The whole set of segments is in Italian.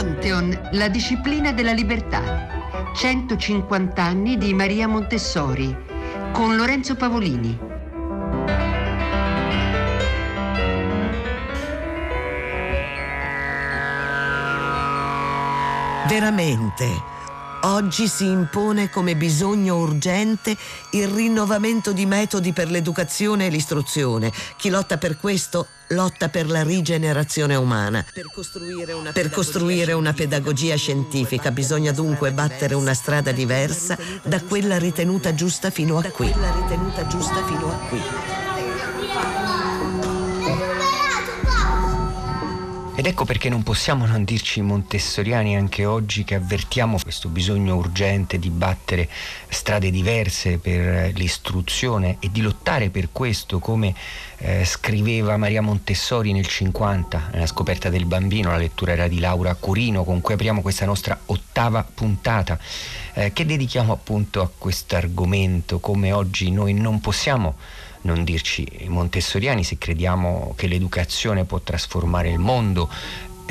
Pantheon, la disciplina della libertà. 150 anni di Maria Montessori con Lorenzo Pavolini. Veramente Oggi si impone come bisogno urgente il rinnovamento di metodi per l'educazione e l'istruzione. Chi lotta per questo lotta per la rigenerazione umana. Per costruire una, per costruire una pedagogia scientifica bisogna dunque battere una strada diversa da quella ritenuta giusta fino a qui. Ed ecco perché non possiamo non dirci montessoriani anche oggi che avvertiamo questo bisogno urgente di battere strade diverse per l'istruzione e di lottare per questo come eh, scriveva Maria Montessori nel 50 nella scoperta del bambino, la lettura era di Laura Curino con cui apriamo questa nostra ottava puntata eh, che dedichiamo appunto a questo argomento come oggi noi non possiamo non dirci montessoriani se crediamo che l'educazione può trasformare il mondo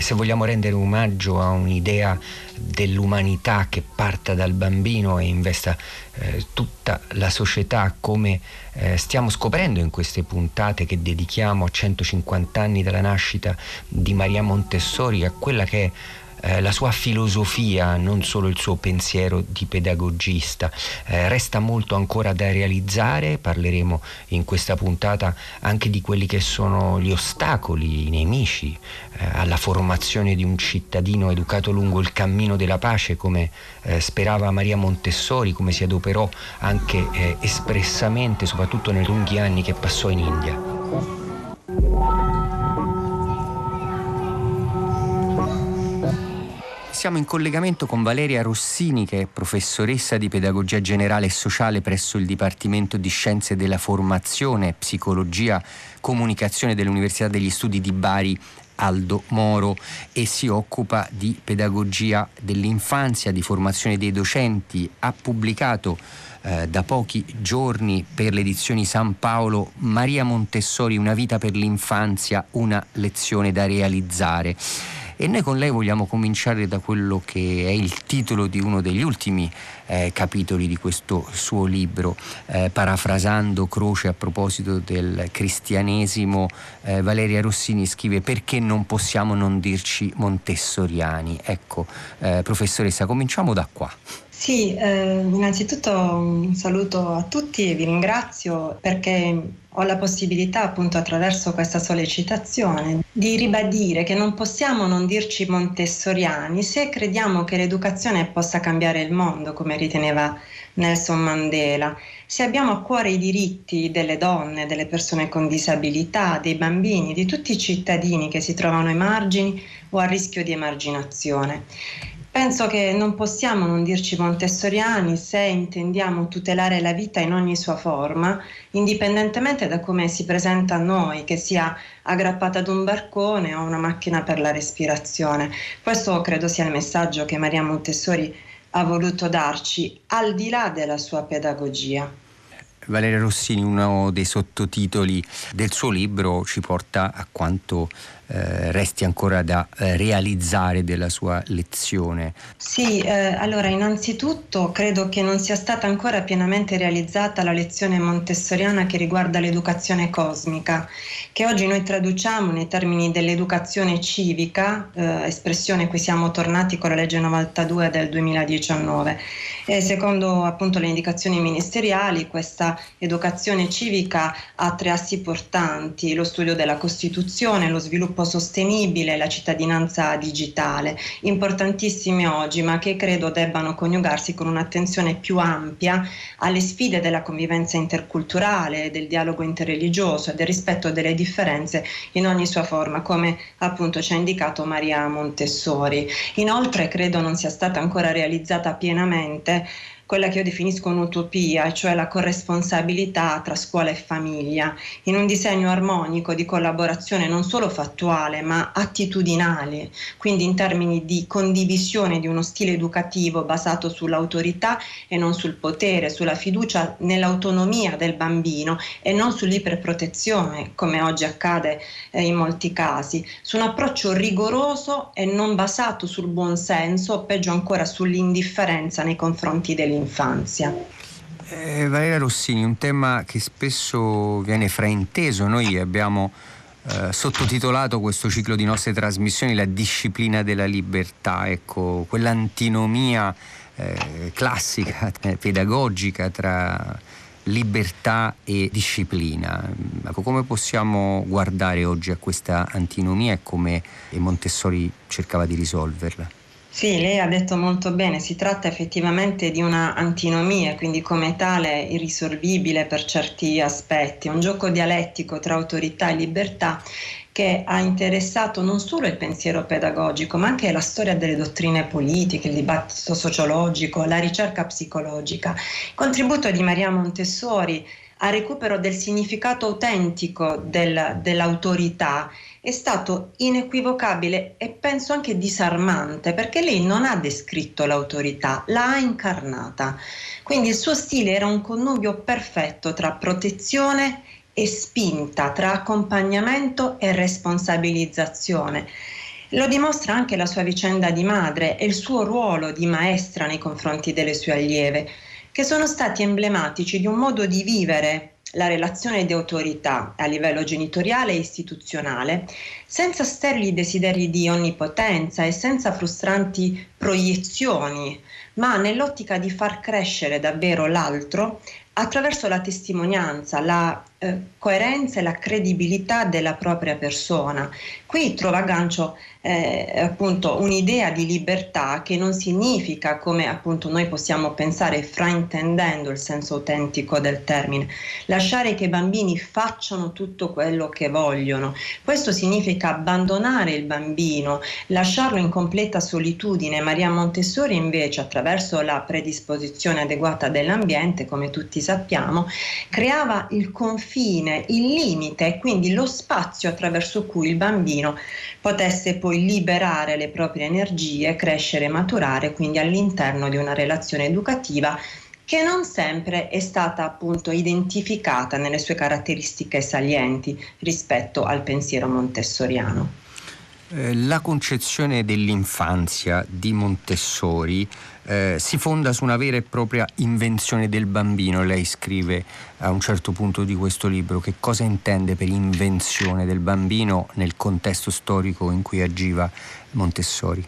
se vogliamo rendere omaggio a un'idea dell'umanità che parta dal bambino e investa eh, tutta la società come eh, stiamo scoprendo in queste puntate che dedichiamo a 150 anni dalla nascita di Maria Montessori, a quella che è eh, la sua filosofia, non solo il suo pensiero di pedagogista. Eh, resta molto ancora da realizzare, parleremo in questa puntata anche di quelli che sono gli ostacoli, i nemici eh, alla formazione di un cittadino educato lungo il cammino della pace, come eh, sperava Maria Montessori, come si adoperò anche eh, espressamente, soprattutto nei lunghi anni che passò in India. Siamo in collegamento con Valeria Rossini, che è professoressa di pedagogia generale e sociale presso il Dipartimento di Scienze della Formazione, Psicologia, Comunicazione dell'Università degli Studi di Bari Aldo Moro e si occupa di pedagogia dell'infanzia, di formazione dei docenti. Ha pubblicato eh, da pochi giorni per le edizioni San Paolo Maria Montessori, Una vita per l'infanzia, una lezione da realizzare. E noi con lei vogliamo cominciare da quello che è il titolo di uno degli ultimi eh, capitoli di questo suo libro, eh, parafrasando Croce a proposito del cristianesimo, eh, Valeria Rossini scrive perché non possiamo non dirci montessoriani. Ecco, eh, professoressa, cominciamo da qua. Sì, eh, innanzitutto un saluto a tutti e vi ringrazio perché ho la possibilità appunto attraverso questa sollecitazione di ribadire che non possiamo non dirci montessoriani se crediamo che l'educazione possa cambiare il mondo, come riteneva Nelson Mandela, se abbiamo a cuore i diritti delle donne, delle persone con disabilità, dei bambini, di tutti i cittadini che si trovano ai margini o a rischio di emarginazione. Penso che non possiamo non dirci montessoriani se intendiamo tutelare la vita in ogni sua forma, indipendentemente da come si presenta a noi, che sia aggrappata ad un barcone o una macchina per la respirazione. Questo credo sia il messaggio che Maria Montessori ha voluto darci, al di là della sua pedagogia. Valeria Rossini, uno dei sottotitoli del suo libro, ci porta a quanto eh, resti ancora da eh, realizzare della sua lezione? Sì, eh, allora innanzitutto credo che non sia stata ancora pienamente realizzata la lezione montessoriana che riguarda l'educazione cosmica, che oggi noi traduciamo nei termini dell'educazione civica, eh, espressione cui siamo tornati con la legge 92 del 2019. E secondo appunto le indicazioni ministeriali questa educazione civica ha tre assi portanti, lo studio della Costituzione, lo sviluppo sostenibile, la cittadinanza digitale, importantissime oggi, ma che credo debbano coniugarsi con un'attenzione più ampia alle sfide della convivenza interculturale, del dialogo interreligioso e del rispetto delle differenze in ogni sua forma, come appunto ci ha indicato Maria Montessori. Inoltre credo non sia stata ancora realizzata pienamente quella che io definisco un'utopia, cioè la corresponsabilità tra scuola e famiglia, in un disegno armonico di collaborazione non solo fattuale ma attitudinale, quindi in termini di condivisione di uno stile educativo basato sull'autorità e non sul potere, sulla fiducia nell'autonomia del bambino e non sull'iperprotezione, come oggi accade eh, in molti casi, su un approccio rigoroso e non basato sul buon senso, o peggio ancora sull'indifferenza nei confronti dell'infanzia. Eh, Valeria Rossini, un tema che spesso viene frainteso, noi abbiamo eh, sottotitolato questo ciclo di nostre trasmissioni La disciplina della libertà, ecco, quell'antinomia eh, classica, pedagogica tra libertà e disciplina. Ecco, come possiamo guardare oggi a questa antinomia e come Montessori cercava di risolverla? Sì, lei ha detto molto bene, si tratta effettivamente di una antinomia, quindi come tale irrisolvibile per certi aspetti, un gioco dialettico tra autorità e libertà che ha interessato non solo il pensiero pedagogico, ma anche la storia delle dottrine politiche, il dibattito sociologico, la ricerca psicologica. Il contributo di Maria Montessori al recupero del significato autentico del, dell'autorità è stato inequivocabile e penso anche disarmante perché lei non ha descritto l'autorità, l'ha incarnata. Quindi il suo stile era un connubio perfetto tra protezione e spinta, tra accompagnamento e responsabilizzazione. Lo dimostra anche la sua vicenda di madre e il suo ruolo di maestra nei confronti delle sue allieve che sono stati emblematici di un modo di vivere la relazione di autorità a livello genitoriale e istituzionale, senza sterili desideri di onnipotenza e senza frustranti proiezioni, ma nell'ottica di far crescere davvero l'altro attraverso la testimonianza, la eh, coerenza e la credibilità della propria persona. Qui trova aggancio eh, appunto un'idea di libertà che non significa come appunto noi possiamo pensare fraintendendo il senso autentico del termine, lasciare che i bambini facciano tutto quello che vogliono. Questo significa abbandonare il bambino, lasciarlo in completa solitudine. Maria Montessori invece attraverso la predisposizione adeguata dell'ambiente, come tutti sappiamo, creava il confine, il limite quindi lo spazio attraverso cui il bambino potesse poi liberare le proprie energie, crescere e maturare quindi all'interno di una relazione educativa che non sempre è stata appunto identificata nelle sue caratteristiche salienti rispetto al pensiero montessoriano. Eh, la concezione dell'infanzia di Montessori eh, si fonda su una vera e propria invenzione del bambino. Lei scrive a un certo punto di questo libro che cosa intende per invenzione del bambino nel contesto storico in cui agiva Montessori.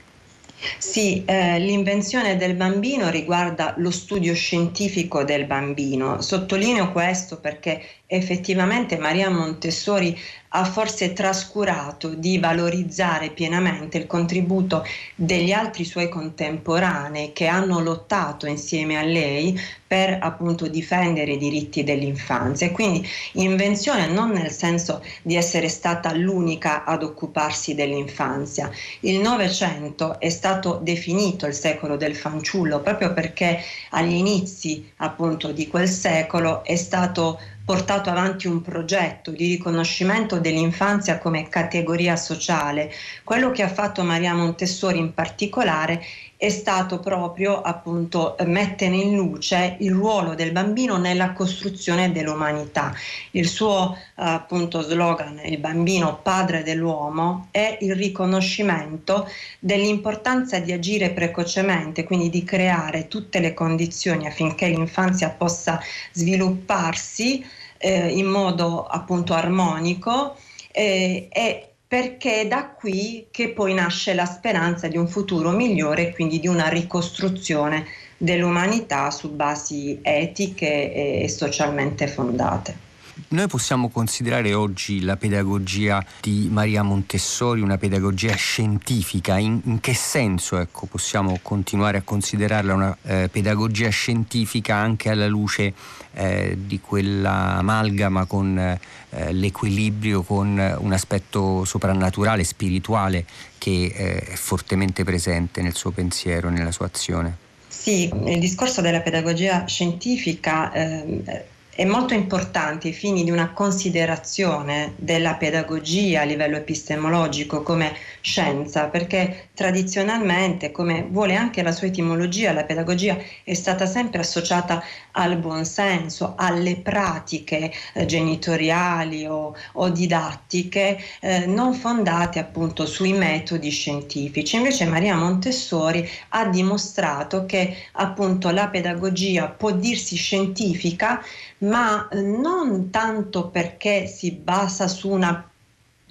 Sì, eh, l'invenzione del bambino riguarda lo studio scientifico del bambino. Sottolineo questo perché effettivamente Maria Montessori ha forse trascurato di valorizzare pienamente il contributo degli altri suoi contemporanei che hanno lottato insieme a lei per appunto difendere i diritti dell'infanzia quindi invenzione non nel senso di essere stata l'unica ad occuparsi dell'infanzia. Il Novecento è stato definito il secolo del fanciullo proprio perché agli inizi appunto di quel secolo è stato portato avanti un progetto di riconoscimento dell'infanzia come categoria sociale. Quello che ha fatto Maria Montessori in particolare è stato proprio appunto mettere in luce il ruolo del bambino nella costruzione dell'umanità. Il suo appunto slogan, il bambino padre dell'uomo, è il riconoscimento dell'importanza di agire precocemente, quindi di creare tutte le condizioni affinché l'infanzia possa svilupparsi eh, in modo appunto armonico eh, e perché è da qui che poi nasce la speranza di un futuro migliore e quindi di una ricostruzione dell'umanità su basi etiche e socialmente fondate. Noi possiamo considerare oggi la pedagogia di Maria Montessori una pedagogia scientifica? In, in che senso ecco, possiamo continuare a considerarla una eh, pedagogia scientifica anche alla luce eh, di quella amalgama con eh, l'equilibrio, con un aspetto soprannaturale, spirituale che eh, è fortemente presente nel suo pensiero, nella sua azione? Sì, il discorso della pedagogia scientifica eh, è molto importante ai fini di una considerazione della pedagogia a livello epistemologico come scienza, perché tradizionalmente, come vuole anche la sua etimologia, la pedagogia è stata sempre associata al buonsenso, alle pratiche eh, genitoriali o, o didattiche eh, non fondate appunto sui metodi scientifici. Invece Maria Montessori ha dimostrato che appunto la pedagogia può dirsi scientifica, ma non tanto perché si basa su una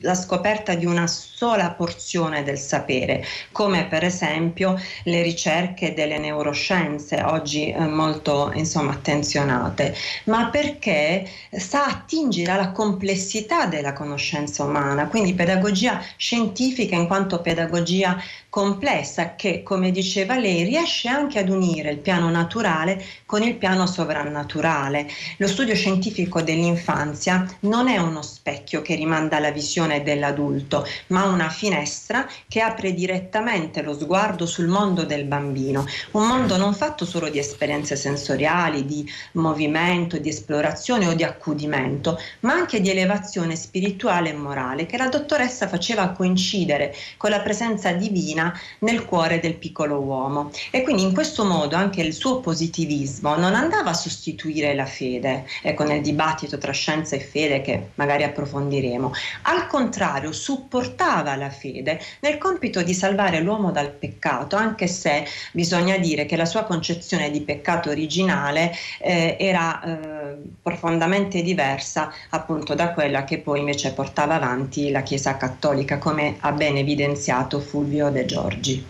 la scoperta di una sola porzione del sapere, come per esempio le ricerche delle neuroscienze, oggi eh, molto insomma, attenzionate, ma perché sa attingere alla complessità della conoscenza umana, quindi pedagogia scientifica in quanto pedagogia complessa che, come diceva lei, riesce anche ad unire il piano naturale con il piano sovrannaturale. Lo studio scientifico dell'infanzia non è uno specchio che rimanda alla visione dell'adulto, ma una finestra che apre direttamente lo sguardo sul mondo del bambino, un mondo non fatto solo di esperienze sensoriali, di movimento, di esplorazione o di accudimento, ma anche di elevazione spirituale e morale che la dottoressa faceva coincidere con la presenza divina nel cuore del piccolo uomo. E quindi in questo modo anche il suo positivismo non andava a sostituire la fede, ecco nel dibattito tra scienza e fede che magari approfondiremo, al contrario supportava la fede nel compito di salvare l'uomo dal peccato, anche se bisogna dire che la sua concezione di peccato originale eh, era eh, profondamente diversa appunto da quella che poi invece portava avanti la Chiesa cattolica, come ha ben evidenziato Fulvio De Giorgi.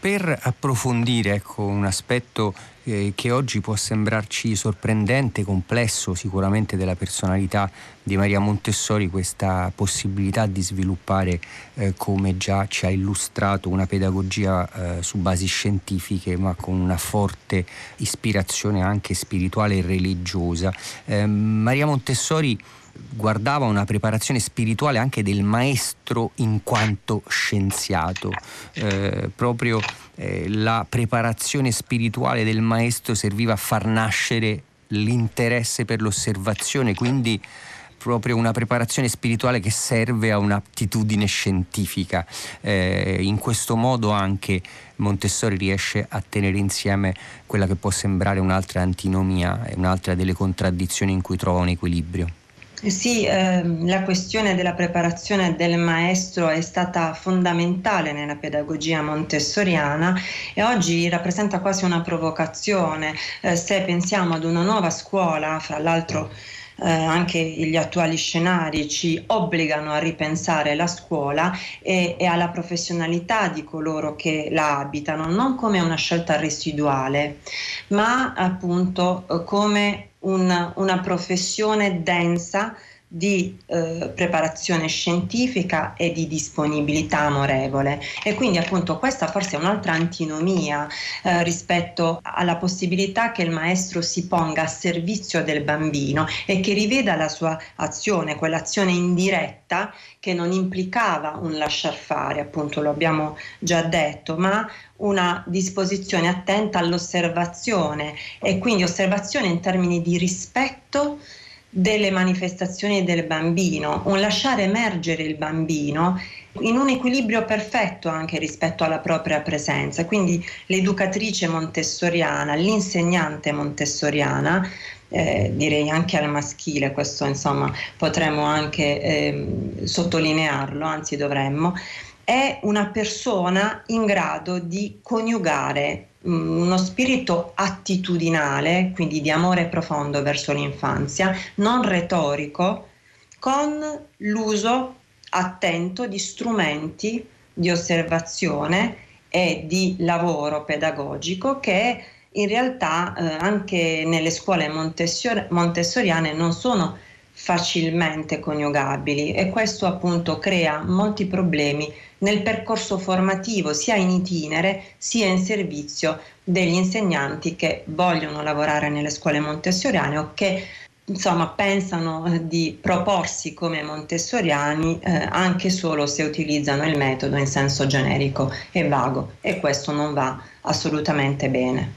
Per approfondire ecco, un aspetto eh, che oggi può sembrarci sorprendente, complesso sicuramente della personalità di Maria Montessori, questa possibilità di sviluppare, eh, come già ci ha illustrato, una pedagogia eh, su basi scientifiche ma con una forte ispirazione anche spirituale e religiosa. Eh, Maria Montessori guardava una preparazione spirituale anche del maestro in quanto scienziato. Eh, proprio eh, la preparazione spirituale del maestro serviva a far nascere l'interesse per l'osservazione, quindi proprio una preparazione spirituale che serve a un'attitudine scientifica. Eh, in questo modo anche Montessori riesce a tenere insieme quella che può sembrare un'altra antinomia, un'altra delle contraddizioni in cui trova un equilibrio. Sì, ehm, la questione della preparazione del maestro è stata fondamentale nella pedagogia montessoriana e oggi rappresenta quasi una provocazione. Eh, se pensiamo ad una nuova scuola, fra l'altro eh, anche gli attuali scenari ci obbligano a ripensare la scuola e, e, alla professionalità di coloro che la abitano, non come una scelta residuale, ma appunto eh, come una, una professione densa di eh, preparazione scientifica e di disponibilità amorevole. E quindi appunto questa forse è un'altra antinomia eh, rispetto alla possibilità che il maestro si ponga a servizio del bambino e che riveda la sua azione, quell'azione indiretta che non implicava un lasciar fare, appunto lo abbiamo già detto, ma una disposizione attenta all'osservazione e quindi osservazione in termini di rispetto delle manifestazioni del bambino, un lasciare emergere il bambino in un equilibrio perfetto anche rispetto alla propria presenza. Quindi l'educatrice montessoriana, l'insegnante montessoriana, eh, direi anche al maschile, questo insomma potremmo anche eh, sottolinearlo, anzi dovremmo, è una persona in grado di coniugare uno spirito attitudinale, quindi di amore profondo verso l'infanzia, non retorico, con l'uso attento di strumenti di osservazione e di lavoro pedagogico che in realtà eh, anche nelle scuole montessor- montessoriane non sono facilmente coniugabili e questo appunto crea molti problemi nel percorso formativo sia in itinere sia in servizio degli insegnanti che vogliono lavorare nelle scuole montessoriane o che insomma, pensano di proporsi come montessoriani eh, anche solo se utilizzano il metodo in senso generico e vago e questo non va assolutamente bene.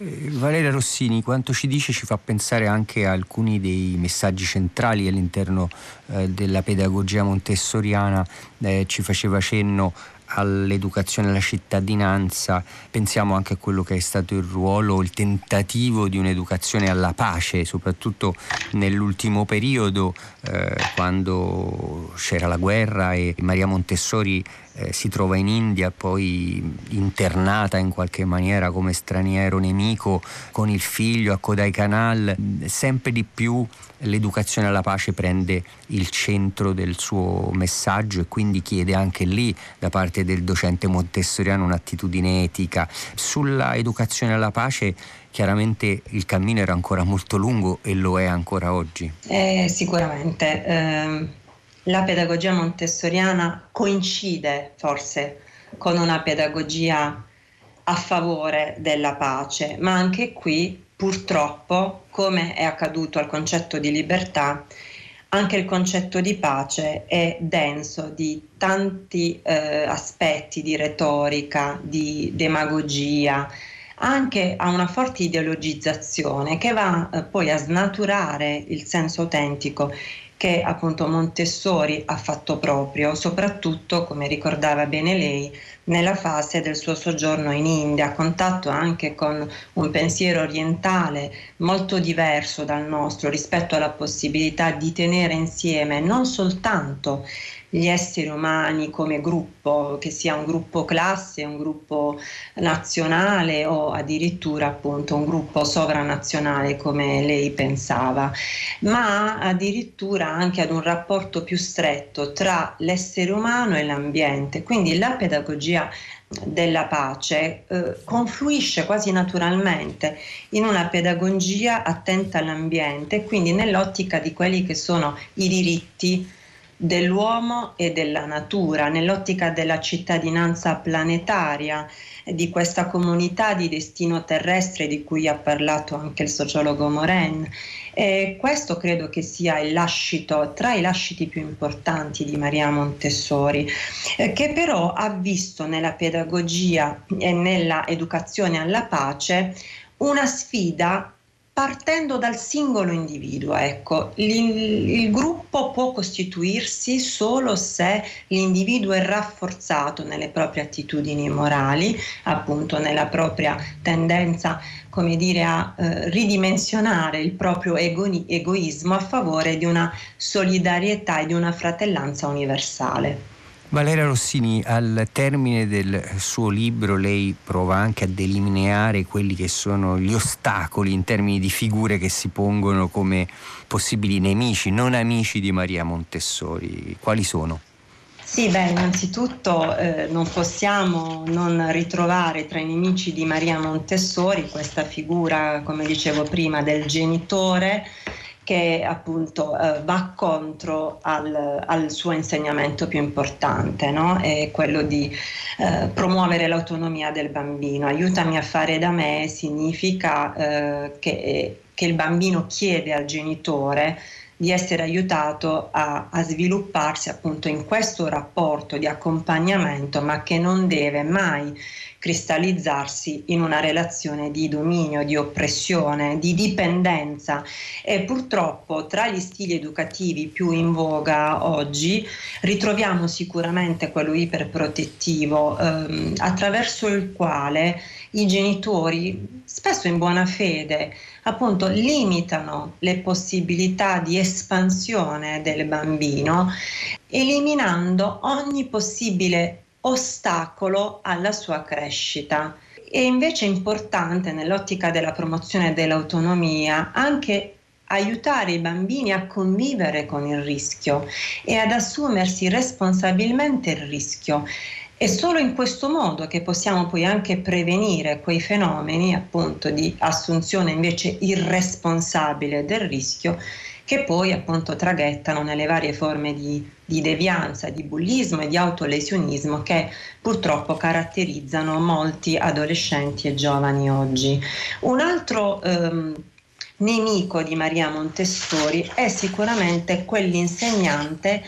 Eh, Valeria Rossini, quanto ci dice ci fa pensare anche a alcuni dei messaggi centrali all'interno eh, della pedagogia montessoriana, eh, ci faceva cenno all'educazione alla cittadinanza, pensiamo anche a quello che è stato il ruolo, il tentativo di un'educazione alla pace, soprattutto nell'ultimo periodo, eh, quando c'era la guerra e Maria Montessori eh, si trova in India, poi internata in qualche maniera come straniero nemico con il figlio a Kodaikanal, sempre di più l'educazione alla pace prende il centro del suo messaggio e quindi chiede anche lì da parte del docente montessoriano un'attitudine etica. Sulla educazione alla pace chiaramente il cammino era ancora molto lungo e lo è ancora oggi. Eh, sicuramente. Eh la pedagogia montessoriana coincide forse con una pedagogia a favore della pace, ma anche qui purtroppo, come è accaduto al concetto di libertà, anche il concetto di pace è denso di tanti eh, aspetti di retorica, di demagogia, anche a una forte ideologizzazione che va eh, poi a snaturare il senso autentico che appunto Montessori ha fatto proprio, soprattutto, come ricordava bene lei, nella fase del suo soggiorno in India, a contatto anche con un pensiero orientale molto diverso dal nostro rispetto alla possibilità di tenere insieme non soltanto gli esseri umani come gruppo, che sia un gruppo classe, un gruppo nazionale o addirittura appunto un gruppo sovranazionale come lei pensava, ma addirittura anche ad un rapporto più stretto tra l'essere umano e l'ambiente. Quindi la pedagogia della pace eh, confluisce quasi naturalmente in una pedagogia attenta all'ambiente, quindi nell'ottica di quelli che sono i diritti dell'uomo e della natura, nell'ottica della cittadinanza planetaria, di questa comunità di destino terrestre di cui ha parlato anche il sociologo Moren. E questo credo che sia il lascito, tra i lasciti più importanti di Maria Montessori, eh, che però ha visto nella pedagogia e nella educazione alla pace una sfida partendo dal singolo individuo. Ecco, il, il, gruppo può costituirsi solo se l'individuo è rafforzato nelle proprie attitudini morali, appunto nella propria tendenza come dire, a eh, ridimensionare il proprio ego- egoismo a favore di una solidarietà e di una fratellanza universale. Valeria Rossini, al termine del suo libro lei prova anche a delineare quelli che sono gli ostacoli in termini di figure che si pongono come possibili nemici, non amici di Maria Montessori. Quali sono? Sì, beh, innanzitutto eh, non possiamo non ritrovare tra i nemici di Maria Montessori questa figura, come dicevo prima, del genitore che appunto eh, va contro al, al, suo insegnamento più importante, no? è quello di eh, promuovere l'autonomia del bambino. Aiutami a fare da me significa eh, che, che il bambino chiede al genitore di essere aiutato a, a, svilupparsi appunto in questo rapporto di accompagnamento, ma che non deve mai cristallizzarsi in una relazione di dominio, di oppressione, di dipendenza. E purtroppo tra gli stili educativi più in voga oggi ritroviamo sicuramente quello iperprotettivo ehm, attraverso il quale i genitori, spesso in buona fede, appunto limitano le possibilità di espansione del bambino, eliminando ogni possibile ostacolo alla sua crescita. È invece importante nell'ottica della promozione dell'autonomia anche aiutare i bambini a convivere con il rischio e ad assumersi responsabilmente il rischio. È solo in questo modo che possiamo poi anche prevenire quei fenomeni appunto di assunzione invece irresponsabile del rischio che poi appunto traghettano nelle varie forme di, di devianza, di bullismo e di autolesionismo che purtroppo caratterizzano molti adolescenti e giovani oggi. Un altro ehm, nemico di Maria Montessori è sicuramente quell'insegnante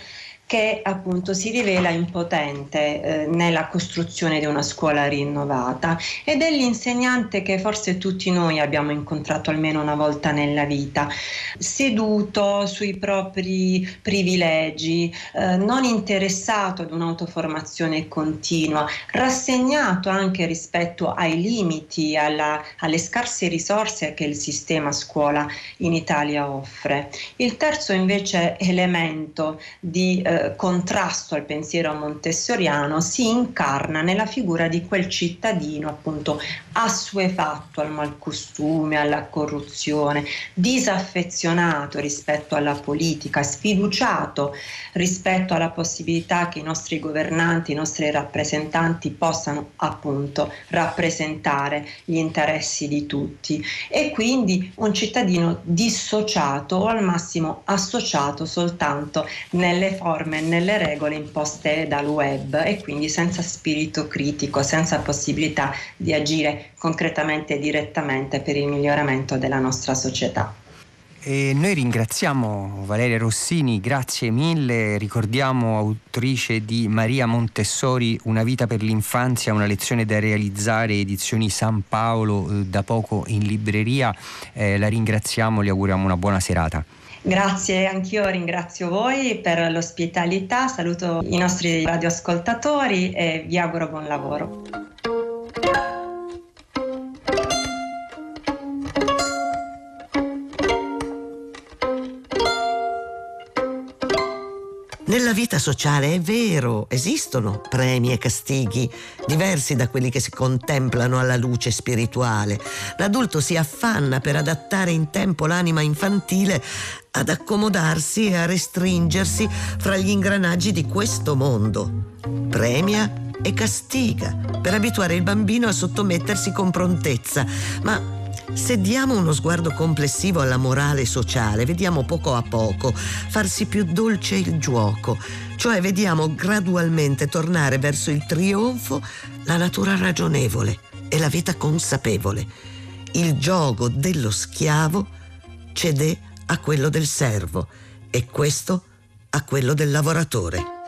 che appunto si rivela impotente eh, nella costruzione di una scuola rinnovata ed è l'insegnante che forse tutti noi abbiamo incontrato almeno una volta nella vita, seduto sui propri privilegi, eh, non interessato ad un'autoformazione continua, rassegnato anche rispetto ai limiti, alla, alle scarse risorse che il sistema scuola in Italia offre. Il terzo invece elemento di eh, contrasto al pensiero montessoriano si incarna nella figura di quel cittadino appunto assuefatto al malcostume, alla corruzione, disaffezionato rispetto alla politica, sfiduciato rispetto alla possibilità che i nostri governanti, i nostri rappresentanti possano appunto rappresentare gli interessi di tutti. E quindi un cittadino dissociato o al massimo associato soltanto nelle forme norme, nelle regole imposte dal web e quindi senza spirito critico, senza possibilità di agire concretamente e direttamente per il miglioramento della nostra società. E noi ringraziamo Valeria Rossini, grazie mille, ricordiamo autrice di Maria Montessori, Una vita per l'infanzia, una lezione da realizzare, edizioni San Paolo, eh, da poco in libreria, eh, la ringraziamo, le auguriamo una buona serata. Grazie, anch'io ringrazio voi per l'ospitalità, saluto i nostri radioascoltatori e vi auguro buon lavoro. Nella vita sociale è vero, esistono premi e castighi diversi da quelli che si contemplano alla luce spirituale. L'adulto si affanna per adattare in tempo l'anima infantile ad accomodarsi e a restringersi fra gli ingranaggi di questo mondo. Premia e castiga per abituare il bambino a sottomettersi con prontezza, ma se diamo uno sguardo complessivo alla morale sociale, vediamo poco a poco farsi più dolce il gioco, cioè vediamo gradualmente tornare verso il trionfo la natura ragionevole e la vita consapevole. Il gioco dello schiavo cede a quello del servo e questo a quello del lavoratore.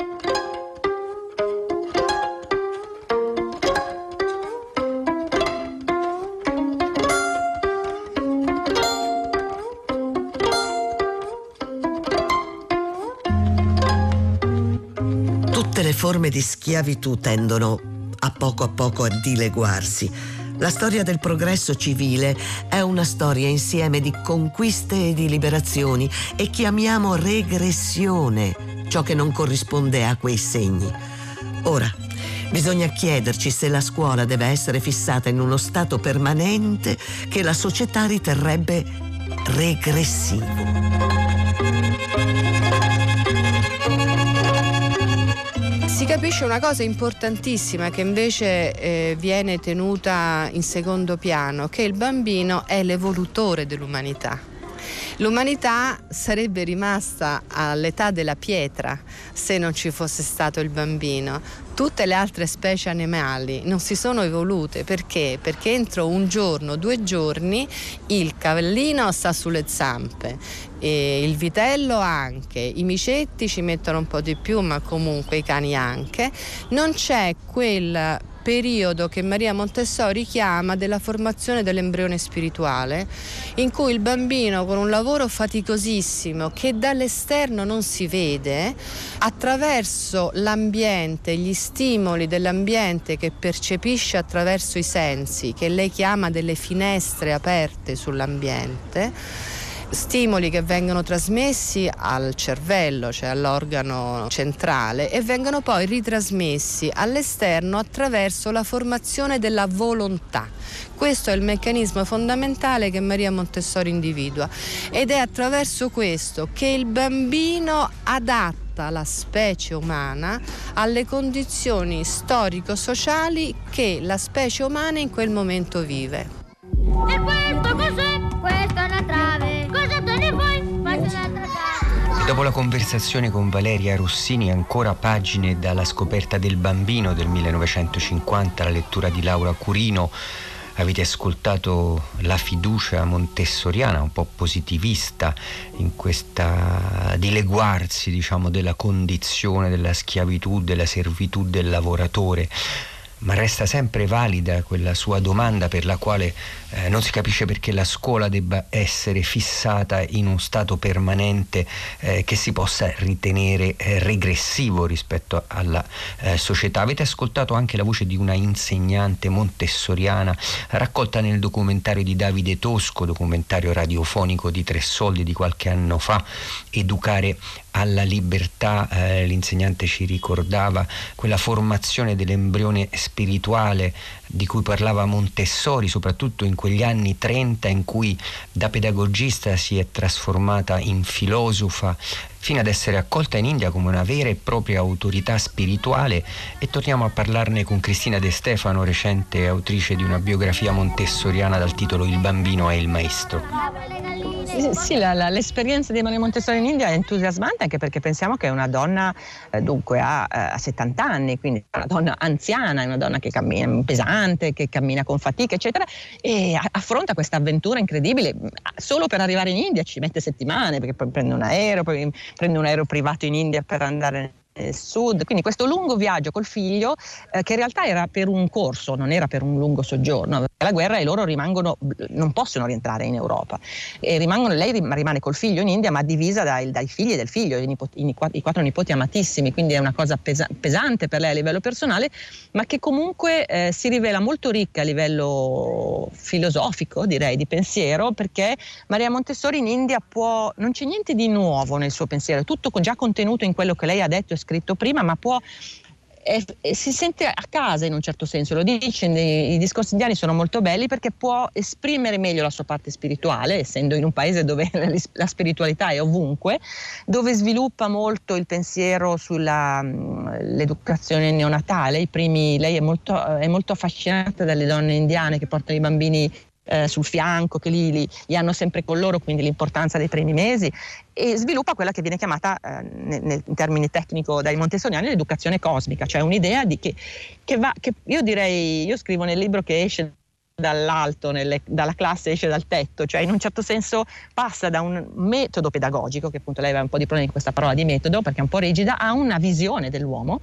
forme di schiavitù tendono a poco a poco a dileguarsi. La storia del progresso civile è una storia insieme di conquiste e di liberazioni e chiamiamo regressione ciò che non corrisponde a quei segni. Ora, bisogna chiederci se la scuola deve essere fissata in uno stato permanente che la società riterrebbe regressivo. Si capisce una cosa importantissima che invece eh, viene tenuta in secondo piano, che il bambino è l'evolutore dell'umanità. L'umanità sarebbe rimasta all'età della pietra se non ci fosse stato il bambino. Tutte le altre specie animali non si sono evolute perché? Perché entro un giorno, due giorni, il cavallino sta sulle zampe, il vitello anche, i micetti ci mettono un po' di più, ma comunque i cani anche. Non c'è quel periodo che Maria Montessori chiama della formazione dell'embrione spirituale, in cui il bambino con un lavoro faticosissimo che dall'esterno non si vede, attraverso l'ambiente, gli stimoli dell'ambiente che percepisce attraverso i sensi, che lei chiama delle finestre aperte sull'ambiente, stimoli che vengono trasmessi al cervello, cioè all'organo centrale, e vengono poi ritrasmessi all'esterno attraverso la formazione della volontà. Questo è il meccanismo fondamentale che Maria Montessori individua ed è attraverso questo che il bambino adatta la specie umana alle condizioni storico-sociali che la specie umana in quel momento vive. E questo cos'è? Dopo la conversazione con Valeria Rossini, ancora pagine dalla scoperta del bambino del 1950, la lettura di Laura Curino, avete ascoltato la fiducia montessoriana, un po' positivista, in questa dileguarsi diciamo, della condizione della schiavitù, della servitù del lavoratore ma resta sempre valida quella sua domanda per la quale eh, non si capisce perché la scuola debba essere fissata in un stato permanente eh, che si possa ritenere eh, regressivo rispetto alla eh, società. Avete ascoltato anche la voce di una insegnante montessoriana raccolta nel documentario di Davide Tosco, documentario radiofonico di Tre Soldi di qualche anno fa, Educare alla libertà, eh, l'insegnante ci ricordava quella formazione dell'embrione spirituale di cui parlava Montessori, soprattutto in quegli anni 30 in cui da pedagogista si è trasformata in filosofa fino ad essere accolta in India come una vera e propria autorità spirituale e torniamo a parlarne con Cristina De Stefano, recente autrice di una biografia montessoriana dal titolo Il bambino è il maestro. Sì, la, la, l'esperienza di Maria Montessori in India è entusiasmante anche perché pensiamo che è una donna, eh, dunque ha, eh, 70 anni, quindi è una donna anziana, è una donna che cammina pesante, che cammina con fatica, eccetera, e affronta questa avventura incredibile. Solo per arrivare in India ci mette settimane, perché poi prende un aereo, poi prende un aereo privato in India per andare eh, sud, quindi questo lungo viaggio col figlio eh, che in realtà era per un corso, non era per un lungo soggiorno, la guerra e loro rimangono, non possono rientrare in Europa. Rimangono, lei rimane col figlio in India ma divisa dai, dai figli del figlio, i, nipoti, i, quattro nipoti amatissimi, quindi è una cosa pesa, pesante per lei a livello personale, ma che comunque eh, si rivela molto ricca a livello filosofico, direi, di pensiero, perché Maria Montessori in India può, non c'è niente di nuovo nel suo pensiero, è tutto già contenuto in quello che lei ha detto e scritto prima, ma può e, e si sente a casa in un certo senso, lo dice, i discorsi indiani sono molto belli perché può esprimere meglio la sua parte spirituale, essendo in un paese dove la spiritualità è ovunque, dove sviluppa molto il pensiero sull'educazione neonatale, primi, lei è molto, è molto affascinata dalle donne indiane che portano i bambini eh, sul fianco, che li, li, li, hanno sempre con loro, quindi l'importanza dei primi mesi, e sviluppa quella che viene chiamata eh, nel, in termini tecnico dai montessoriani l'educazione cosmica, cioè un'idea di che, che va, che io direi, io scrivo nel libro che esce dall'alto, nelle, dalla classe esce dal tetto, cioè in un certo senso passa da un metodo pedagogico, che appunto lei aveva un po' di problemi con questa parola di metodo perché è un po' rigida, a una visione dell'uomo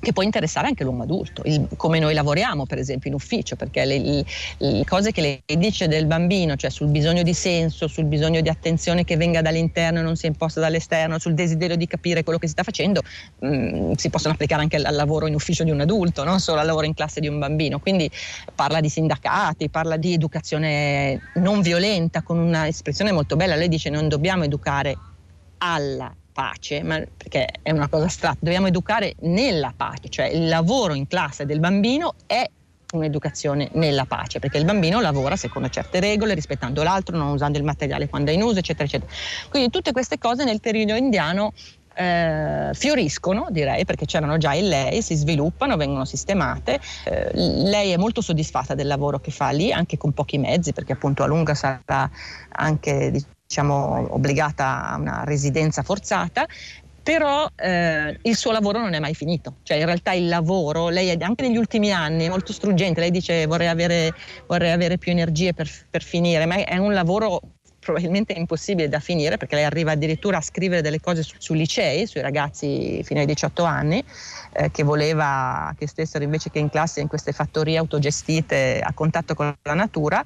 che può interessare anche l'uomo adulto, il, come noi lavoriamo per esempio in ufficio, perché le, le, le, cose che lei dice del bambino, cioè sul bisogno di senso, sul bisogno di attenzione che venga dall'interno e non sia imposta dall'esterno, sul desiderio di capire quello che si sta facendo, mh, mm, si possono applicare anche al, al, lavoro in ufficio di un adulto, non solo al lavoro in classe di un bambino. Quindi parla di sindacati, parla di educazione non violenta, con una espressione molto bella. Lei dice non dobbiamo educare alla pace, ma perché è una cosa astratta, dobbiamo educare nella pace, cioè il lavoro in classe del bambino è un'educazione nella pace, perché il bambino lavora secondo certe regole, rispettando l'altro, non usando il materiale quando è in uso, eccetera, eccetera. Quindi tutte queste cose nel periodo indiano eh, fioriscono, direi, perché c'erano già in lei, si sviluppano, vengono sistemate. Eh, lei è molto soddisfatta del lavoro che fa lì, anche con pochi mezzi, perché appunto a lunga sarà anche diciamo, obbligata a una residenza forzata, però eh, il suo lavoro non è mai finito, cioè in realtà il lavoro, lei anche negli ultimi anni è molto struggente, lei dice vorrei avere, vorrei avere più energie per, per, finire, ma è un lavoro probabilmente impossibile da finire perché lei arriva addirittura a scrivere delle cose su, sui licei, sui ragazzi fino ai 18 anni, eh, che voleva che stessero invece che in classe in queste fattorie autogestite a contatto con la natura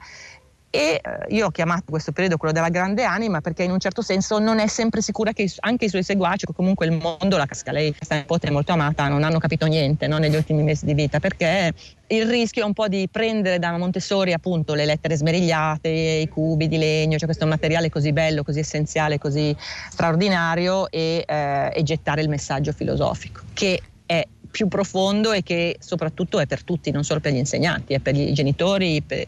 e eh, io ho chiamato questo periodo quello della grande anima perché in un certo senso non è sempre sicura che anche i suoi seguaci o comunque il mondo, la casca, lei questa nipote molto amata, non hanno capito niente no, negli ultimi mesi di vita perché il rischio è un po' di prendere da Montessori appunto le lettere smerigliate, i cubi di legno, cioè questo materiale così bello, così essenziale, così straordinario e, eh, e gettare il messaggio filosofico che è più profondo e che soprattutto è per tutti, non solo per gli insegnanti, è per i genitori, per,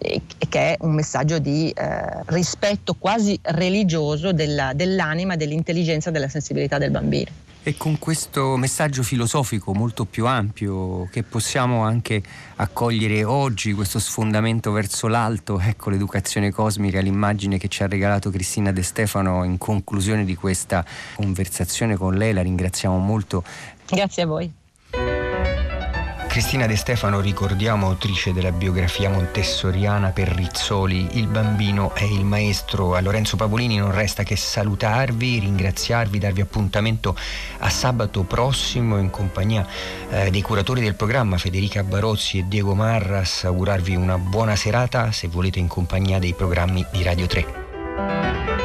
e, che è un messaggio di eh, rispetto quasi religioso della, dell'anima, dell'intelligenza, della sensibilità del bambino. E con questo messaggio filosofico molto più ampio che possiamo anche accogliere oggi, questo sfondamento verso l'alto, ecco l'educazione cosmica, l'immagine che ci ha regalato Cristina De Stefano in conclusione di questa conversazione con lei, la ringraziamo molto Grazie a voi. Cristina De Stefano ricordiamo, autrice della biografia montessoriana per Rizzoli, Il bambino è il maestro. A Lorenzo Pavolini non resta che salutarvi, ringraziarvi, darvi appuntamento a sabato prossimo in compagnia eh, dei curatori del programma Federica Barozzi e Diego Marras. Augurarvi una buona serata se volete in compagnia dei programmi di Radio 3.